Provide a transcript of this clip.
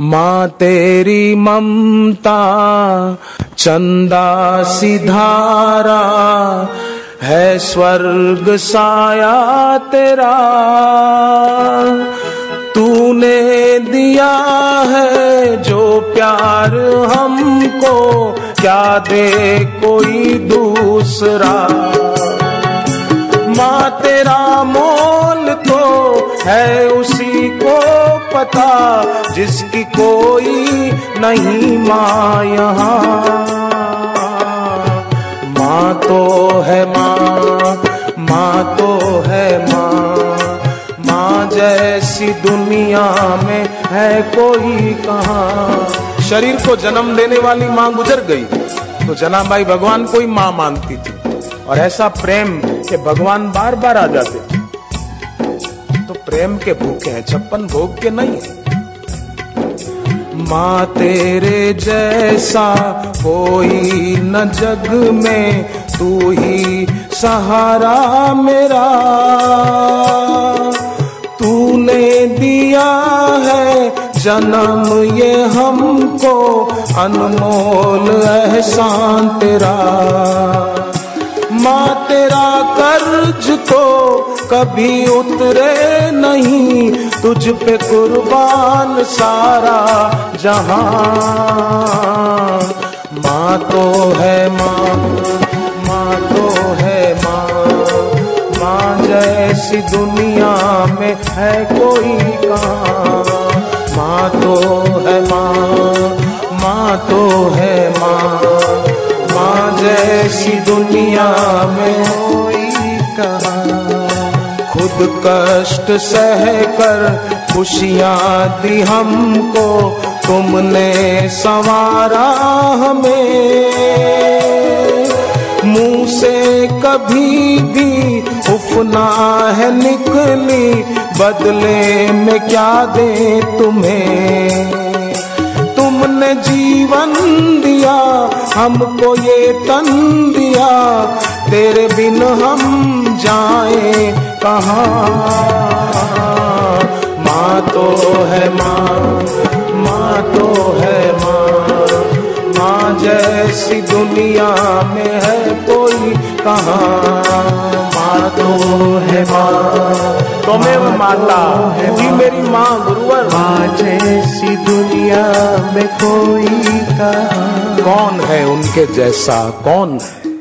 माँ तेरी ममता, चंदा सिधारा है स्वर्ग साया तेरा। तूने दिया है जो प्यार हमको, क्या दे कोई दूसरा? माँ तेरा मोल तो है उसी पता जिसकी कोई नहीं माँ यहाँ। माँ तो है माँ माँ तो है माँ। माँ जैसी दुनिया में है कोई कहाँ। शरीर को जन्म देने वाली माँ गुजर गई तो जनाबाई भगवान को ही माँ मानती थी। और ऐसा प्रेम कि भगवान बार बार आ जाते तो प्रेम के भूखे हैं, छप्पन भोग के नहीं है। माँ तेरे जैसा कोई न जग में, तू ही सहारा मेरा। तूने दिया है जन्म ये हमको, अनमोल एहसान तेरा। माँ तेरा कर्ज तो कभी उतरे नहीं, तुझ पे कुर्बान सारा जहाँ। माँ तो है माँ माँ तो है माँ। माँ जैसी दुनिया में है कोई कहाँ। माँ तो है माँ माँ तो है माँ। माँ जैसी दुनिया में कोई कहा। खुद कष्ट सह कर खुशियाँ दी हमको, तुमने संवारा हमें। मुँह से कभी भी उफना है निकली, बदले में क्या दे तुम्हें? तुमने जीवन दिया, हमको ये तन दिया, तेरे बिन हम जाए कहाँ? माँ तो है माँ माँ तो है माँ माँ जैसी दुनिया में है कोई कहाँ? तुम्हें माता। है जी मेरी माँ गुरुवर। माँ जैसी दुनिया में कोई का? कौन है उनके जैसा? कौन है